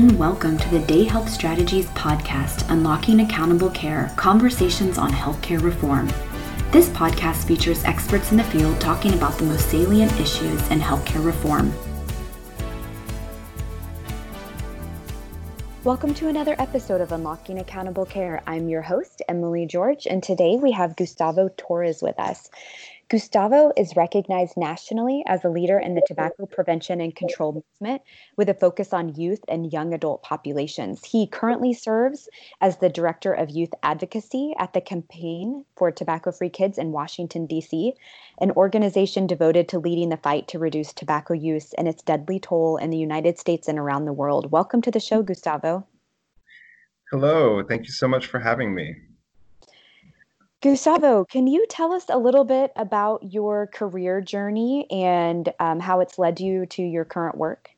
And welcome to the Day Health Strategies podcast, Unlocking Accountable Care Conversations on Healthcare Reform. This podcast features experts in the field talking about the most salient issues in healthcare reform. Welcome to another episode of Unlocking Accountable Care. I'm your host, Emily George, and today we have Gustavo Torres with us. Gustavo is recognized nationally as a leader in the tobacco prevention and control movement with a focus on youth and young adult populations. He currently serves as the Director of Youth Advocacy at the Campaign for Tobacco Free Kids in Washington, D.C., an organization devoted to leading the fight to reduce tobacco use and its deadly toll in the United States and around the world. Welcome to the show, Gustavo. Hello, thank you so much for having me. Gustavo, can you tell us a little bit about your career journey and um, how it's led you to your current work?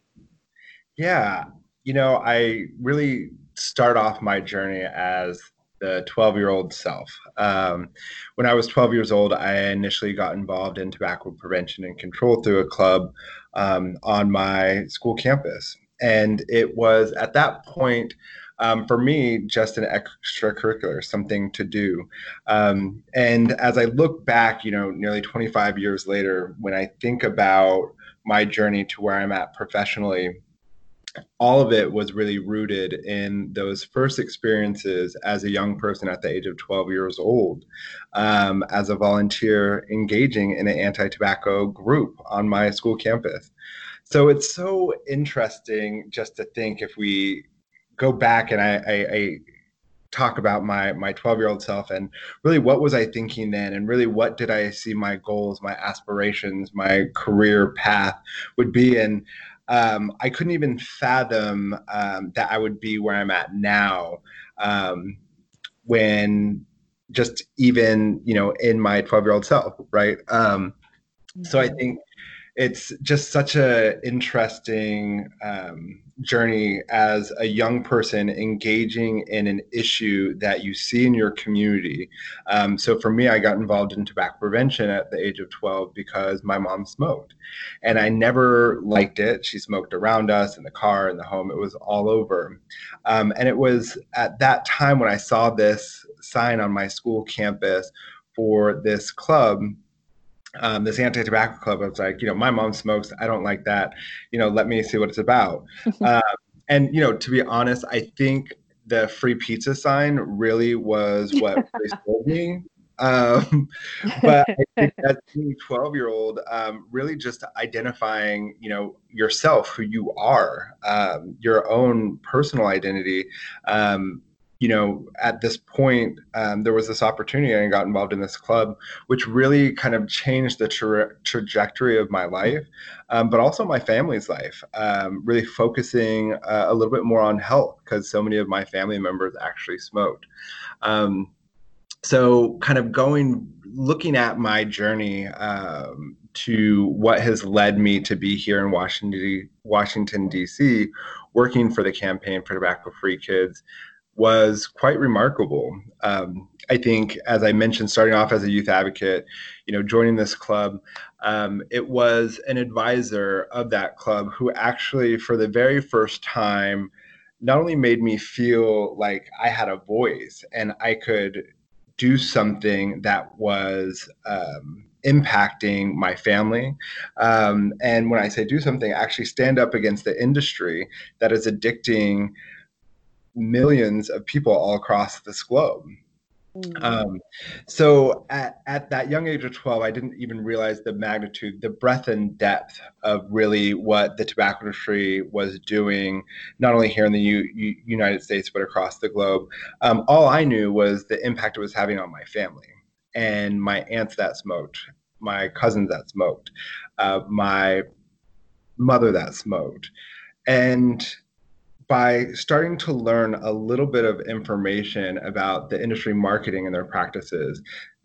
Yeah, you know, I really start off my journey as the 12 year old self. Um, when I was 12 years old, I initially got involved in tobacco prevention and control through a club um, on my school campus. And it was at that point um, for me just an extracurricular, something to do. Um, and as I look back, you know, nearly 25 years later, when I think about my journey to where I'm at professionally, all of it was really rooted in those first experiences as a young person at the age of 12 years old, um, as a volunteer engaging in an anti tobacco group on my school campus. So it's so interesting just to think if we go back and I, I, I talk about my my 12 year old self and really what was i thinking then and really what did i see my goals my aspirations my career path would be and um, i couldn't even fathom um, that i would be where i'm at now um, when just even you know in my 12 year old self right um, so i mm-hmm. think it's just such a interesting um, journey as a young person engaging in an issue that you see in your community. Um, so for me, I got involved in tobacco prevention at the age of 12 because my mom smoked, and I never liked it. She smoked around us in the car, in the home. It was all over, um, and it was at that time when I saw this sign on my school campus for this club um, this anti-tobacco club. I was like, you know, my mom smokes. I don't like that. You know, let me see what it's about. um, and you know, to be honest, I think the free pizza sign really was what really sold me. Um, but I think that 12 year old, um, really just identifying, you know, yourself, who you are, um, your own personal identity, um, you know, at this point, um, there was this opportunity and I got involved in this club, which really kind of changed the tra- trajectory of my life, um, but also my family's life. Um, really focusing uh, a little bit more on health because so many of my family members actually smoked. Um, so, kind of going, looking at my journey um, to what has led me to be here in Washington, Washington D.C., working for the campaign for tobacco free kids was quite remarkable. Um, I think, as I mentioned, starting off as a youth advocate, you know, joining this club, um, it was an advisor of that club who actually, for the very first time, not only made me feel like I had a voice and I could do something that was um, impacting my family. Um, and when I say do something, actually stand up against the industry that is addicting millions of people all across this globe. Mm-hmm. Um, so at, at that young age of 12, I didn't even realize the magnitude, the breadth and depth of really what the tobacco industry was doing, not only here in the U- U- United States, but across the globe. Um, all I knew was the impact it was having on my family and my aunts that smoked, my cousins that smoked, uh, my mother that smoked. And by starting to learn a little bit of information about the industry marketing and their practices,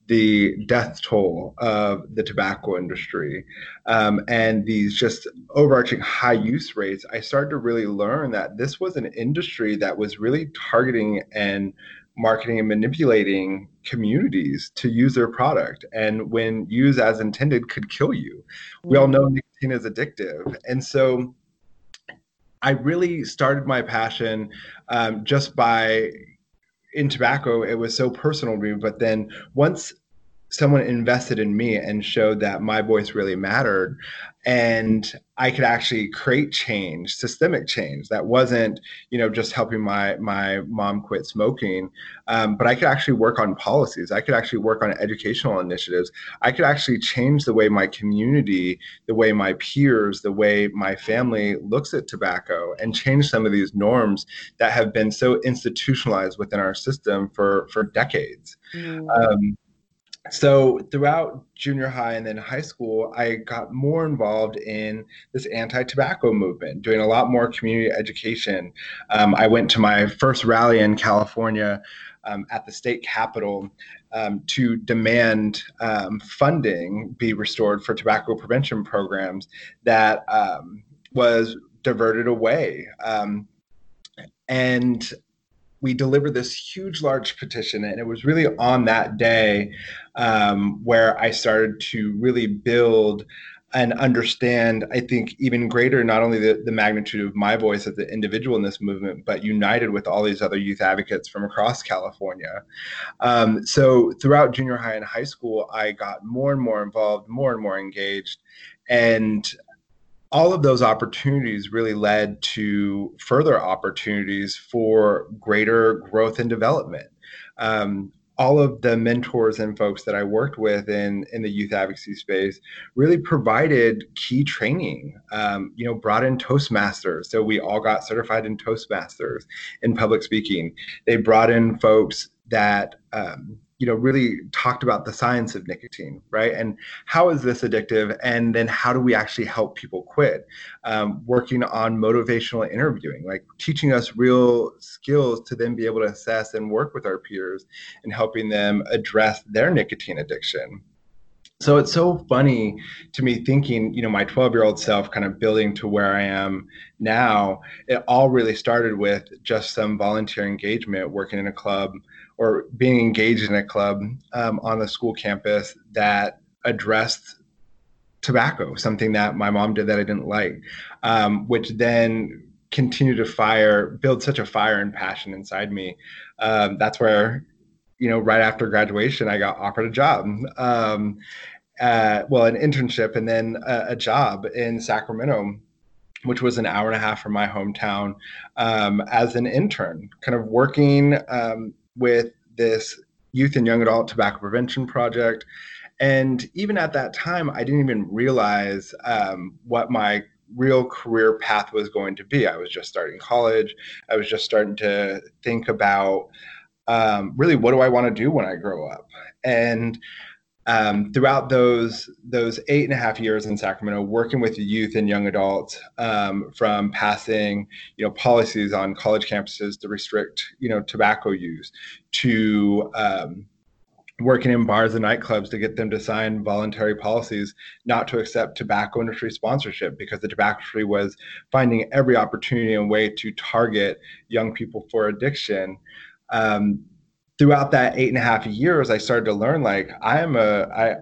the death toll of the tobacco industry, um, and these just overarching high use rates, I started to really learn that this was an industry that was really targeting and marketing and manipulating communities to use their product and when used as intended could kill you. We all know nicotine is addictive and so I really started my passion um, just by in tobacco. It was so personal to me, but then once someone invested in me and showed that my voice really mattered. And i could actually create change systemic change that wasn't you know just helping my my mom quit smoking. Um, but i could actually work on policies. I could actually work on educational initiatives. I could actually change the way my community the way my peers the way my family looks at tobacco and change some of these norms that have been so institutionalized within our system for for decades. Mm. um, so throughout junior high and then high school, I got more involved in this anti-tobacco movement, doing a lot more community education. Um, I went to my first rally in California um, at the state capitol um, to demand um, funding be restored for tobacco prevention programs that um, was diverted away. Um, and we delivered this huge, large petition, and it was really on that day um, where I started to really build and understand, I think, even greater not only the, the magnitude of my voice as an individual in this movement, but united with all these other youth advocates from across California. Um, so throughout junior high and high school, I got more and more involved, more and more engaged. And all of those opportunities really led to further opportunities for greater growth and development. Um, all of the mentors and folks that I worked with in in the youth advocacy space really provided key training. Um, you know, brought in Toastmasters, so we all got certified in Toastmasters in public speaking. They brought in folks that um, you know really talked about the science of nicotine right? And how is this addictive? And then how do we actually help people quit? Um, working on motivational interviewing like teaching us real skills to then be able to assess and work with our peers and helping them address their nicotine addiction so it's so funny to me thinking you know my 12 year old self kind of building to where i am now it all really started with just some volunteer engagement working in a club or being engaged in a club um, on the school campus that addressed tobacco, something that my mom did that I didn't like, um, which then continued to fire, build such a fire and passion inside me. Um, that's where, you know, right after graduation, I got offered a job. Um, uh, well, an internship and then a, a, job in Sacramento, which was an hour and a half from my hometown, um, as an intern, kind of working um, with this youth and young adult tobacco prevention project. And even at that time, I didn't even realize um, what my real career path was going to be. I was just starting college. I was just starting to think about um, really what do I want to do when I grow up. And um, throughout those those eight and a half years in Sacramento, working with youth and young adults, um, from passing you know policies on college campuses to restrict you know tobacco use, to um, working in bars and nightclubs to get them to sign voluntary policies not to accept tobacco industry sponsorship because the tobacco industry was finding every opportunity and way to target young people for addiction. Um, throughout that eight and a half years, I started to learn like I am a I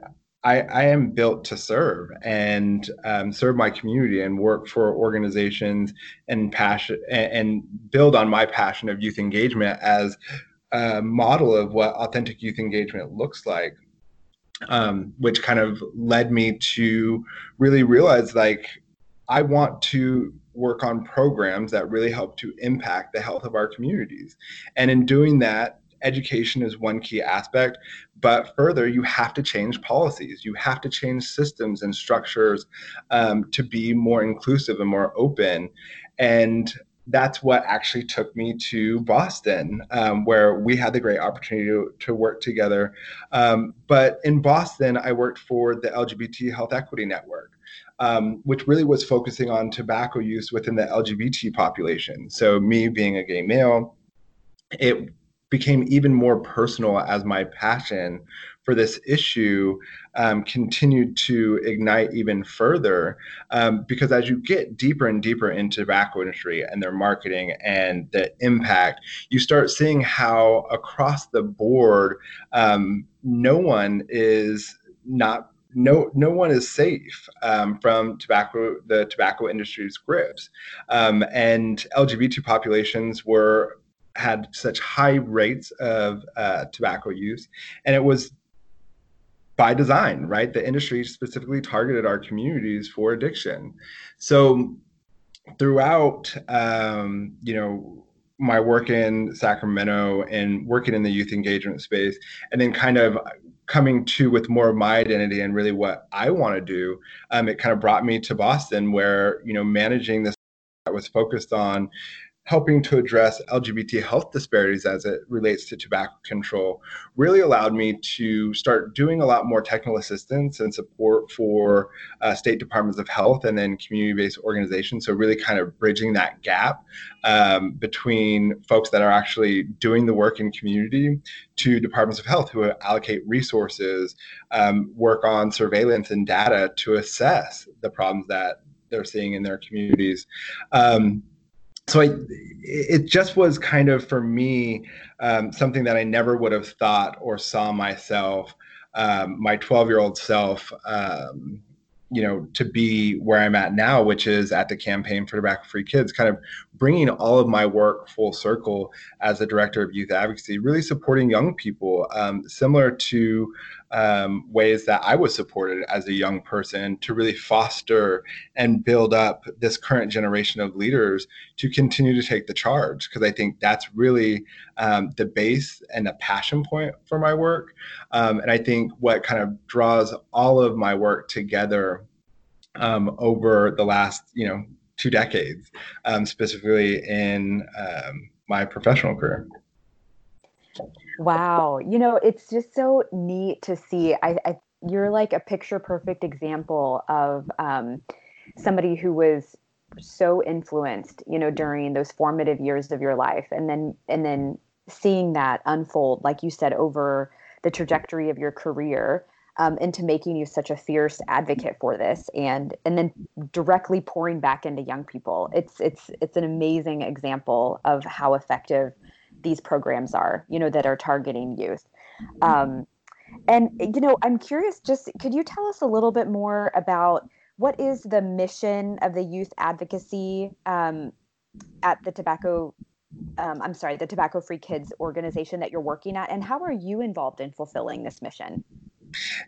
I, I am built to serve and um, serve my community and work for organizations and passion and, and build on my passion of youth engagement as a model of what authentic youth engagement looks like. Um, which kind of led me to really realize like I want to work on programs that really help to impact the health of our communities. And in doing that, education is one key aspect, but further, you have to change policies. You have to change systems and structures um, to be more inclusive and more open. And that's what actually took me to Boston, um, where we had the great opportunity to, to work together. Um, but in Boston, I worked for the LGBT Health Equity Network. Um, which really was focusing on tobacco use within the LGBT population. So, me being a gay male, it became even more personal as my passion for this issue um, continued to ignite even further um, because as you get deeper and deeper into tobacco industry and their marketing and the impact you start seeing how across the board um, no one is not no no one is safe um, from tobacco the tobacco industry's grips, um, and LGBT populations were had such high rates of uh, tobacco use, and it was by design, right? The industry specifically targeted our communities for addiction. So throughout, um, you know, my work in Sacramento and working in the youth engagement space, and then kind of coming to with more of my identity and really what I want to do, um, it kind of brought me to Boston, where you know managing this that was focused on helping to address LGBT health disparities as it relates to tobacco control really allowed me to start doing a lot more technical assistance and support for uh, state departments of health and then community based organizations. So, really kind of bridging that gap um, between folks that are actually doing the work in community to departments of health who allocate resources, um, work on surveillance and data to assess the problems that they're seeing in their communities. Um, so I, it just was kind of for me um, something that I never would have thought or saw myself, um, my 12 year old self, um, you know, to be where I'm at now, which is at the campaign for tobacco free kids, kind of bringing all of my work full circle as a director of youth advocacy, really supporting young people, um, similar to um, ways that I was supported as a young person to really foster and build up this current generation of leaders to continue to take the charge. Because I think that's really um, the base and the passion point for my work. Um, and I think what kind of draws all of my work together um, over the last, you know, two decades, um, specifically in um, my professional career. Wow. You know, it's just so neat to see. I, I you're like a picture perfect example of um, somebody who was so influenced, you know, during those formative years of your life, and then and then seeing that unfold, like you said, over the trajectory of your career. Um, into making you such a fierce advocate for this and and then directly pouring back into young people it's it's it's an amazing example of how effective these programs are, you know, that are targeting youth. Um, and you know, I'm curious. Just could you tell us a little bit more about what is the mission of the youth advocacy um, at the tobacco? Um, I'm sorry, the Tobacco Free Kids organization that you're working at, and how are you involved in fulfilling this mission?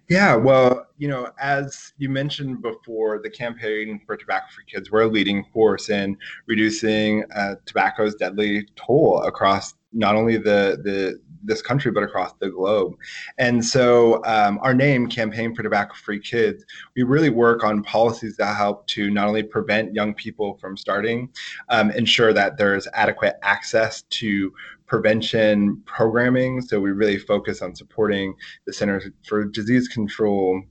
Yeah, well, you know, as you mentioned before, the campaign for tobacco free kids, we're a leading force in reducing uh, tobacco's deadly toll across not only the the this country but across the globe. And so um, our name campaign for tobacco free kids we really work on policies that help to not only prevent young people from starting um, ensure that there's adequate access to prevention programming. So we really focus on supporting the centers for disease control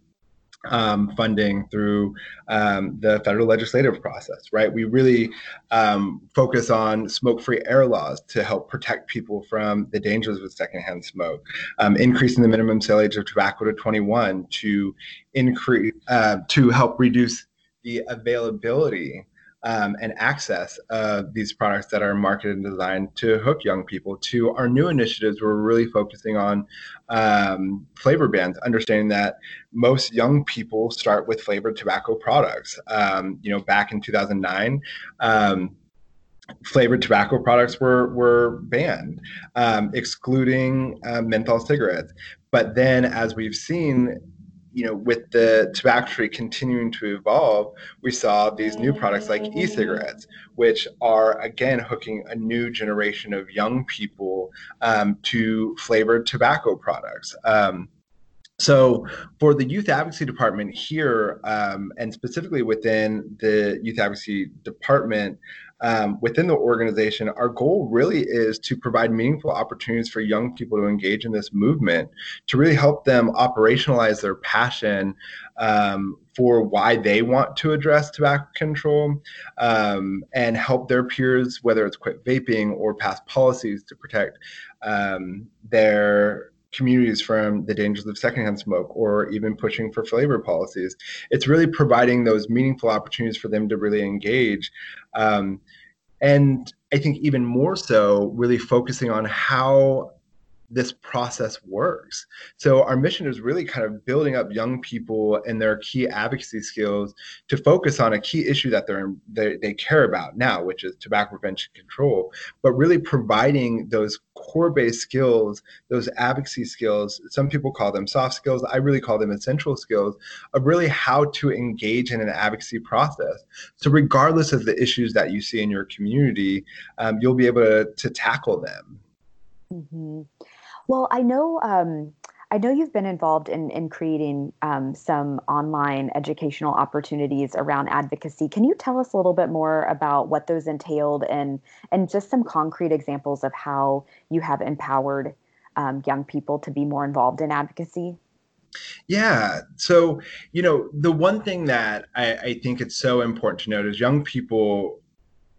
um, funding through um, the federal legislative process, right? We really um, focus on smoke free air laws to help protect people from the dangers of secondhand smoke, um, increasing the minimum sale age of tobacco to 21 to increase uh, to help reduce the availability um, and access of these products that are marketed and designed to hook young people to our new initiatives we're really focusing on um, flavor bans understanding that most young people start with flavored tobacco products um, you know back in 2009 um, flavored tobacco products were were banned, um, excluding uh, menthol cigarettes. But then, as we've seen, you know, with the tobacco tree continuing to evolve, we saw these new products like e-cigarettes, which are again hooking a new generation of young people um, to flavored tobacco products. Um, so, for the youth advocacy department here, um, and specifically within the youth advocacy department, um, within the organization, our goal really is to provide meaningful opportunities for young people to engage in this movement, to really help them operationalize their passion um, for why they want to address tobacco control um, and help their peers, whether it's quit vaping or pass policies to protect um, their communities from the dangers of secondhand smoke or even pushing for flavor policies. It's really providing those meaningful opportunities for them to really engage. Um, and I think even more so, really focusing on how this process works. So our mission is really kind of building up young people and their key advocacy skills to focus on a key issue that they're they, they care about now, which is tobacco prevention control, but really providing those core-based skills, those advocacy skills. Some people call them soft skills. I really call them essential skills of really how to engage in an advocacy process. So regardless of the issues that you see in your community, um, you'll be able to, to tackle them. Mm-hmm. Well, I know. Um, I know you've been involved in in creating um, some online educational opportunities around advocacy. Can you tell us a little bit more about what those entailed and and just some concrete examples of how you have empowered um, young people to be more involved in advocacy? Yeah. So, you know, the one thing that I, I think it's so important to note is young people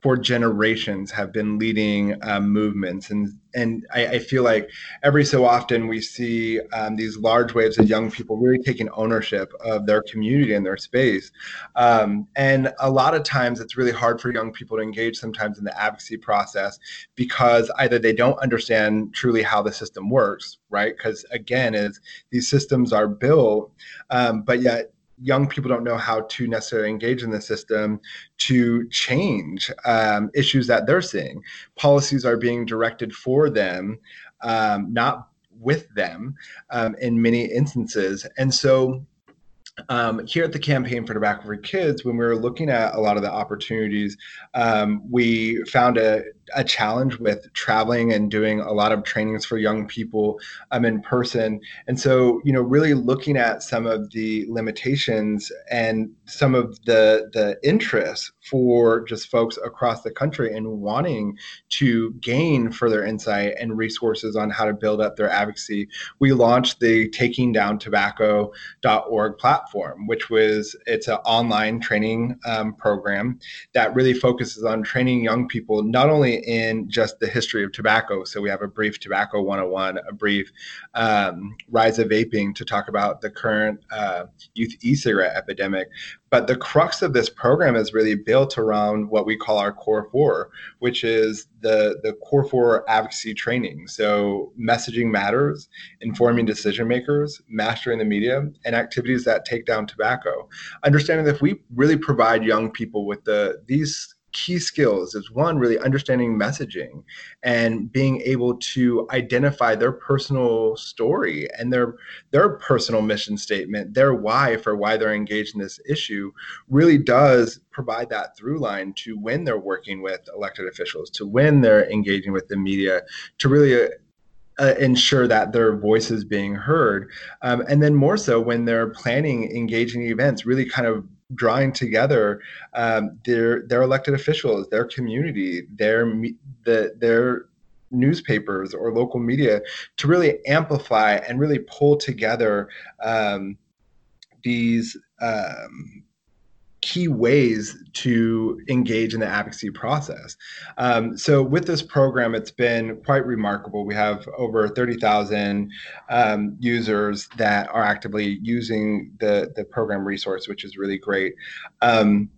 for generations have been leading um, movements. And and I, I, feel like every so often we see um, these large waves of young people really taking ownership of their community and their space. Um, and a lot of times it's really hard for young people to engage sometimes in the advocacy process because either they don't understand truly how the system works right? Because again is these systems are built um, but yet young people don't know how to necessarily engage in the system to change um, issues that they're seeing. Policies are being directed for them, um, not with them um, in many instances. And so um, here at the Campaign for Tobacco Free Kids, when we were looking at a lot of the opportunities, um, we found a, a, challenge with traveling and doing a lot of trainings for young people um, in person. And so, you know, really looking at some of the limitations and some of the the interests for just folks across the country and wanting to gain further insight and resources on how to build up their advocacy, we launched the Taking Down Tobacco.org platform, which was it's an online training um, program that really focuses on training young people not only in just the history of tobacco. So we have a brief tobacco 101, a brief um, rise of vaping to talk about the current uh, youth e-cigarette epidemic, but the crux of this program is really built around what we call our core four, which is the, the core four advocacy training. So, messaging matters, informing decision makers, mastering the media, and activities that take down tobacco. Understanding that if we really provide young people with the these key skills is one really understanding messaging and being able to identify their personal story and their their personal mission statement their why for why they're engaged in this issue really does provide that through line to when they're working with elected officials to when they're engaging with the media to really uh, uh, ensure that their voice is being heard. Um, and then more so when they're planning engaging events, really kind of drawing together um, their their elected officials, their community, their the their newspapers or local media to really amplify and really pull together um, these um, key ways to engage in the advocacy process. Um, so with this program, it's been quite remarkable. We have over 30,000 um, users that are actively using the, the program resource, which is really great. Um,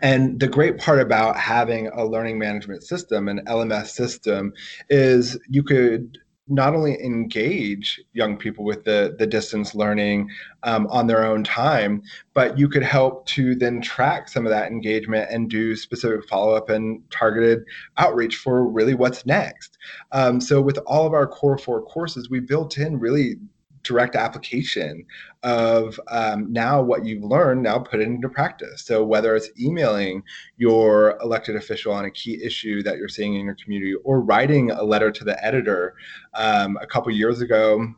and the great part about having a learning management system, an LMS system, is you could not only engage young people with the, the distance learning um, on their own time, but you could help to then track some of that engagement and do specific follow up and targeted outreach for really what's next. Um, so, with all of our core four courses, we built in really direct application of um, now what you've learned, now put it into practice. So whether it's emailing your elected official on a key issue that you're seeing in your community, or writing a letter to the editor, um, a couple years ago.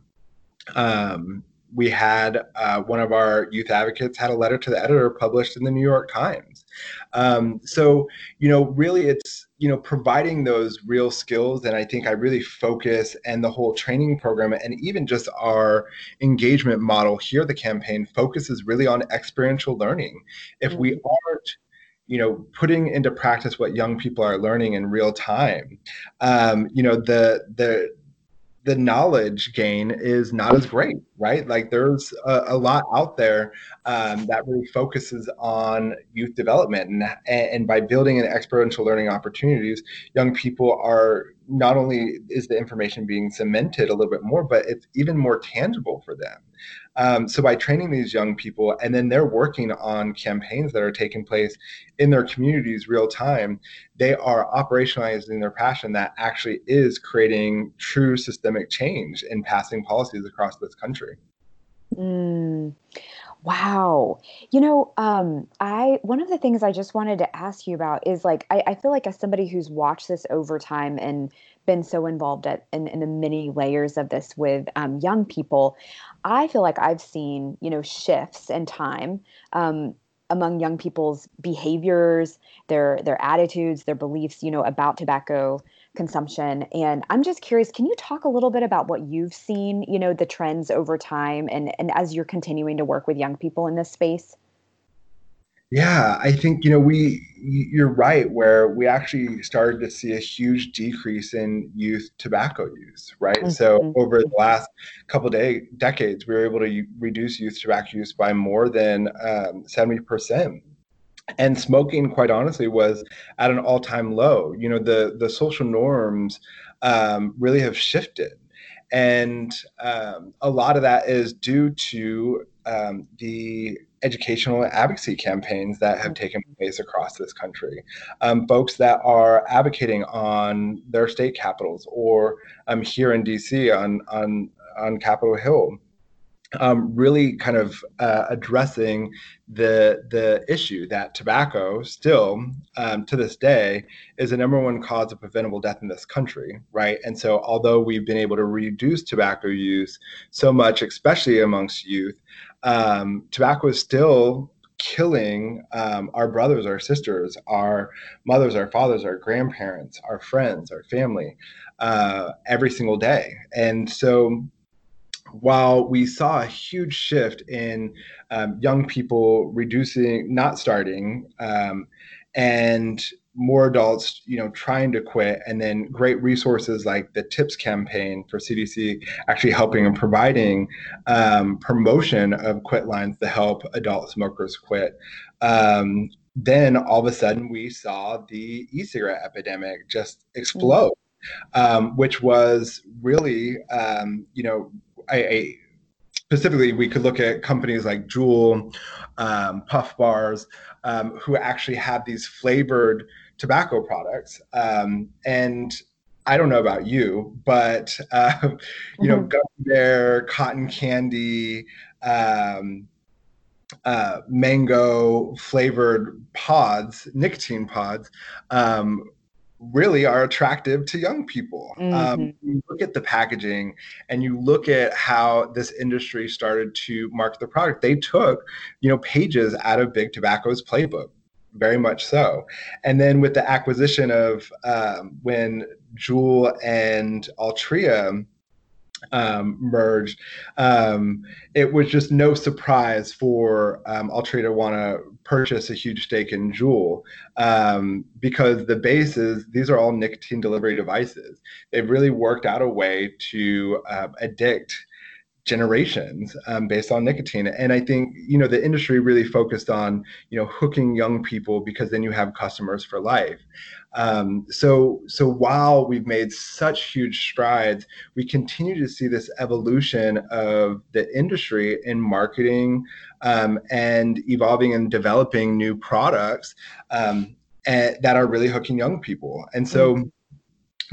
Um, we had uh, one of our youth advocates had a letter to the editor published in the New York Times. Um, so, you know, really it's, you know, providing those real skills. And I think I really focus and the whole training program and even just our engagement model here, the campaign focuses really on experiential learning. If we mm-hmm. aren't you know putting into practice what young people are learning in real time um, you know the the the knowledge gain is not as great, right? Like there's a, a lot out there um, that really focuses on youth development, and, and by building an experiential learning opportunities, young people are not only is the information being cemented a little bit more, but it's even more tangible for them. Um, so by training these young people, and then they're working on campaigns that are taking place in their communities real time, they are operationalizing their passion that actually is creating true systemic change in passing policies across this country. Mm. Wow. You know, um, I one of the things I just wanted to ask you about is like I, I feel like as somebody who's watched this over time and been so involved at, in, in the many layers of this with um, young people, I feel like I've seen you know shifts in time um, among young people's behaviors, their their attitudes, their beliefs, you know, about tobacco consumption. And I'm just curious, can you talk a little bit about what you've seen, you know, the trends over time and, and as you're continuing to work with young people in this space? Yeah, I think, you know, we, you're right, where we actually started to see a huge decrease in youth tobacco use, right? Mm-hmm. So over the last couple day, decades, we were able to reduce youth tobacco use by more than um, 70% and smoking quite honestly was at an all-time low you know the the social norms um, really have shifted and um, a lot of that is due to um, the educational advocacy campaigns that have taken place across this country. Um, folks that are advocating on their state capitals or um, here in DC on, on, on Capitol Hill um, really kind of uh, addressing the the issue that tobacco still um, to this day is the number one cause of preventable death in this country, right? And so, although we've been able to reduce tobacco use so much, especially amongst youth, um, tobacco is still killing um, our brothers, our sisters, our mothers, our fathers, our grandparents, our friends, our family uh, every single day. And so while we saw a huge shift in um, young people reducing, not starting, um, and more adults, you know, trying to quit, and then great resources like the Tips campaign for CDC actually helping and providing um, promotion of quit lines to help adult smokers quit. Um, then all of a sudden, we saw the e-cigarette epidemic just explode. Um, which was really, um, you know, I, I, specifically we could look at companies like Juul, um, Puff Bars, um, who actually have these flavored tobacco products. Um, and I don't know about you, but uh, you mm-hmm. know, gummy bear, cotton candy, um, uh, mango flavored pods, nicotine pods, um, really are attractive to young people. Um, mm-hmm. Um, you look at the packaging and you look at how this industry started to market the product. They took, you know, pages out of Big Tobacco's playbook, very much so. And then with the acquisition of um, when Juul and Altria um, merged, um, it was just no surprise for um, Altria to want to purchase a huge stake in Juul um, because the base is these are all nicotine delivery devices. They've really worked out a way to uh, addict generations um, based on nicotine. And i think you know the industry really focused on you know hooking young people because then you have customers for life. Um, so so while we've made such huge strides we continue to see this evolution of the industry in marketing um, and evolving and developing new products um, and, that are really hooking young people. And so mm-hmm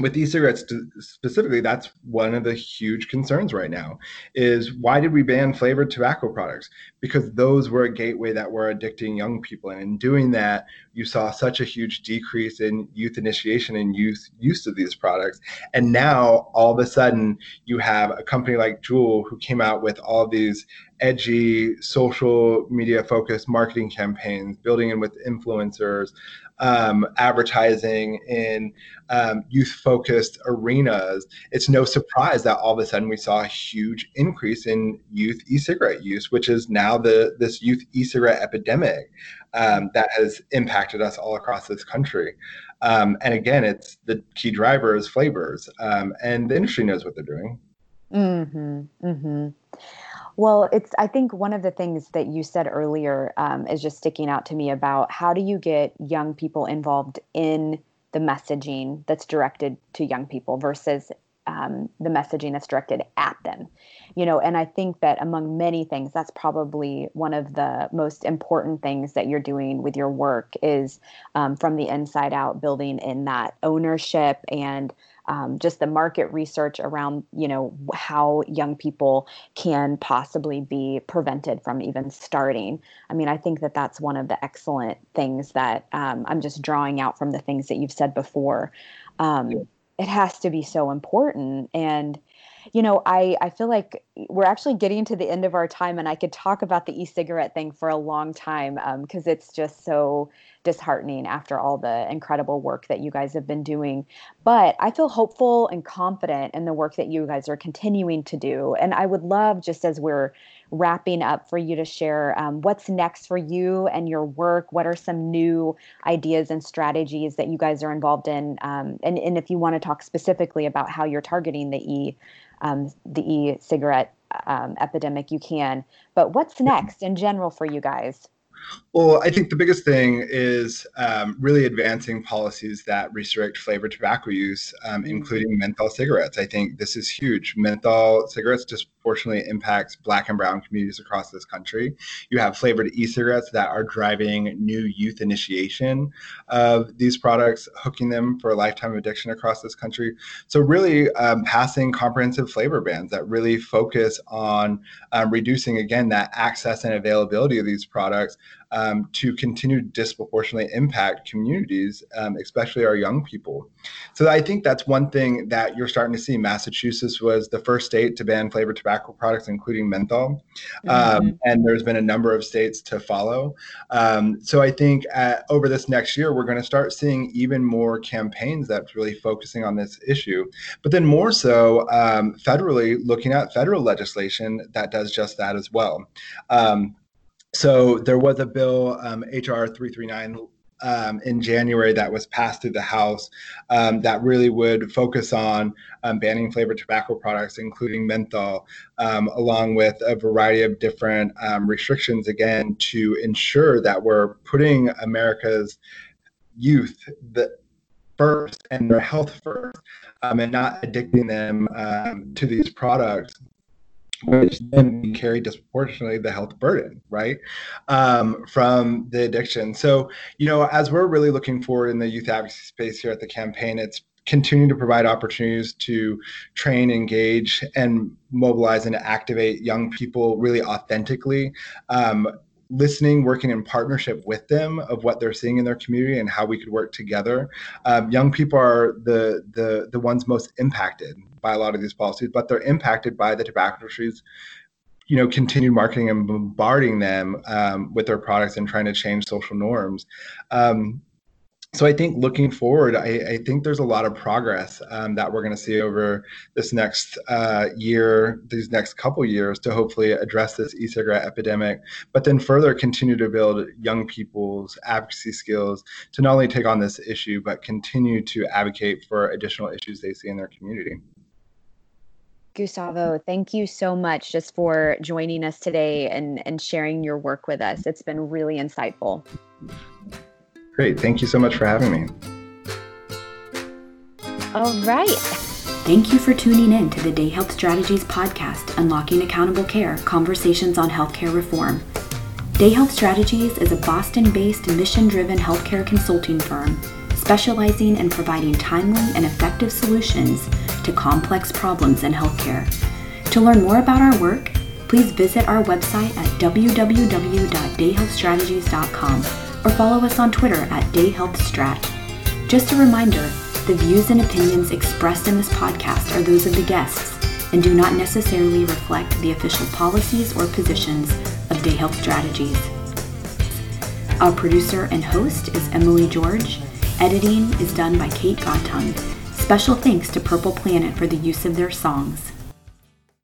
with e-cigarettes specifically that's one of the huge concerns right now is why did we ban flavored tobacco products? Because those were a gateway that were addicting young people and in doing that you saw such a huge decrease in youth initiation and youth use of these products. And now all of a sudden you have a company like Juul who came out with all these edgy social media focused marketing campaigns building in with influencers um, advertising in um, youth focused arenas, it's no surprise that all of a sudden we saw a huge increase in youth e cigarette use, which is now the this youth e cigarette epidemic um, that has impacted us all across this country. Um, and again, it's the key driver is flavors, um, and the industry knows what they're doing. Mm-hmm, mm-hmm. Well, it's, I think one of the things that you said earlier um, is just sticking out to me about how do you get young people involved in the messaging that's directed to young people versus um, the messaging that's directed at them you know? And i think that among many things that's probably one of the most important things that you're doing with your work is um, from the inside out building in that ownership and um, just the market research around you know how young people can possibly be prevented from even starting. I mean i think that that's one of the excellent things that um, i'm just drawing out from the things that you've said before. Um, it has to be so important and you know i i feel like we're actually getting to the end of our time and i could talk about the e-cigarette thing for a long time because um, it's just so disheartening after all the incredible work that you guys have been doing but i feel hopeful and confident in the work that you guys are continuing to do and i would love just as we're wrapping up for you to share um, what's next for you and your work. What are some new ideas and strategies that you guys are involved in? Um, and, and if you want to talk specifically about how you're targeting the e um, the e cigarette um, epidemic, you can. But what's next in general for you guys? Well, I think the biggest thing is um, really advancing policies that restrict flavored tobacco use, um, mm-hmm. including menthol cigarettes. I think this is huge. Menthol cigarettes disproportionately impacts Black and Brown communities across this country. You have flavored e-cigarettes that are driving new youth initiation of these products, hooking them for a lifetime of addiction across this country. So, really um, passing comprehensive flavor bans that really focus on um, reducing again that access and availability of these products um, to continue to disproportionately impact communities, um, especially our young people. So I think that's one thing that you're starting to see. Massachusetts was the first state to ban flavored tobacco products, including menthol, um, mm-hmm. and there's been a number of states to follow. Um, so I think at, over this next year, we're going to start seeing even more campaigns that's really focusing on this issue, but then more so um, federally looking at federal legislation that does just that as well. Um, so there was a bill, um, HR 339, um, in January that was passed through the House um, that really would focus on um, banning flavored tobacco products, including menthol, um, along with a variety of different um, restrictions, again, to ensure that we're putting America's youth the, first and their health first um, and not addicting them to these products which then carry disproportionately the health burden, right, um, from the addiction. So, you know, as we're really looking forward in the youth advocacy space here at the campaign, it's continuing to provide opportunities to train, engage, and mobilize and activate young people really authentically. Um, listening, working in partnership with them of what they're seeing in their community and how we could work together. Um, young people are the the the ones most impacted by a lot of these policies, but they're impacted by the tobacco industry's you know continued marketing and bombarding them um, with their products and trying to change social norms um, so I think looking forward, I, I, think there's a lot of progress um, that we're going to see over this next uh, year, these next couple years, to hopefully address this e-cigarette epidemic, but then further continue to build young people's advocacy skills to not only take on this issue, but continue to advocate for additional issues they see in their community. Gustavo, thank you so much just for joining us today and, and sharing your work with us. It's been really insightful. Great. Thank you so much for having me. All right. Thank you for tuning in to the Day Health Strategies podcast, Unlocking Accountable Care Conversations on Healthcare Reform. Day Health Strategies is a Boston based, mission driven healthcare consulting firm specializing in providing timely and effective solutions to complex problems in healthcare. To learn more about our work, please visit our website at www.dayhealthstrategies.com or follow us on Twitter at DayHealthStrat. Just a reminder the views and opinions expressed in this podcast are those of the guests and do not necessarily reflect the official policies or positions of Day Health Strategies. Our producer and host is Emily George. Editing is done by Kate Godtung. Special thanks to Purple Planet for the use of their songs.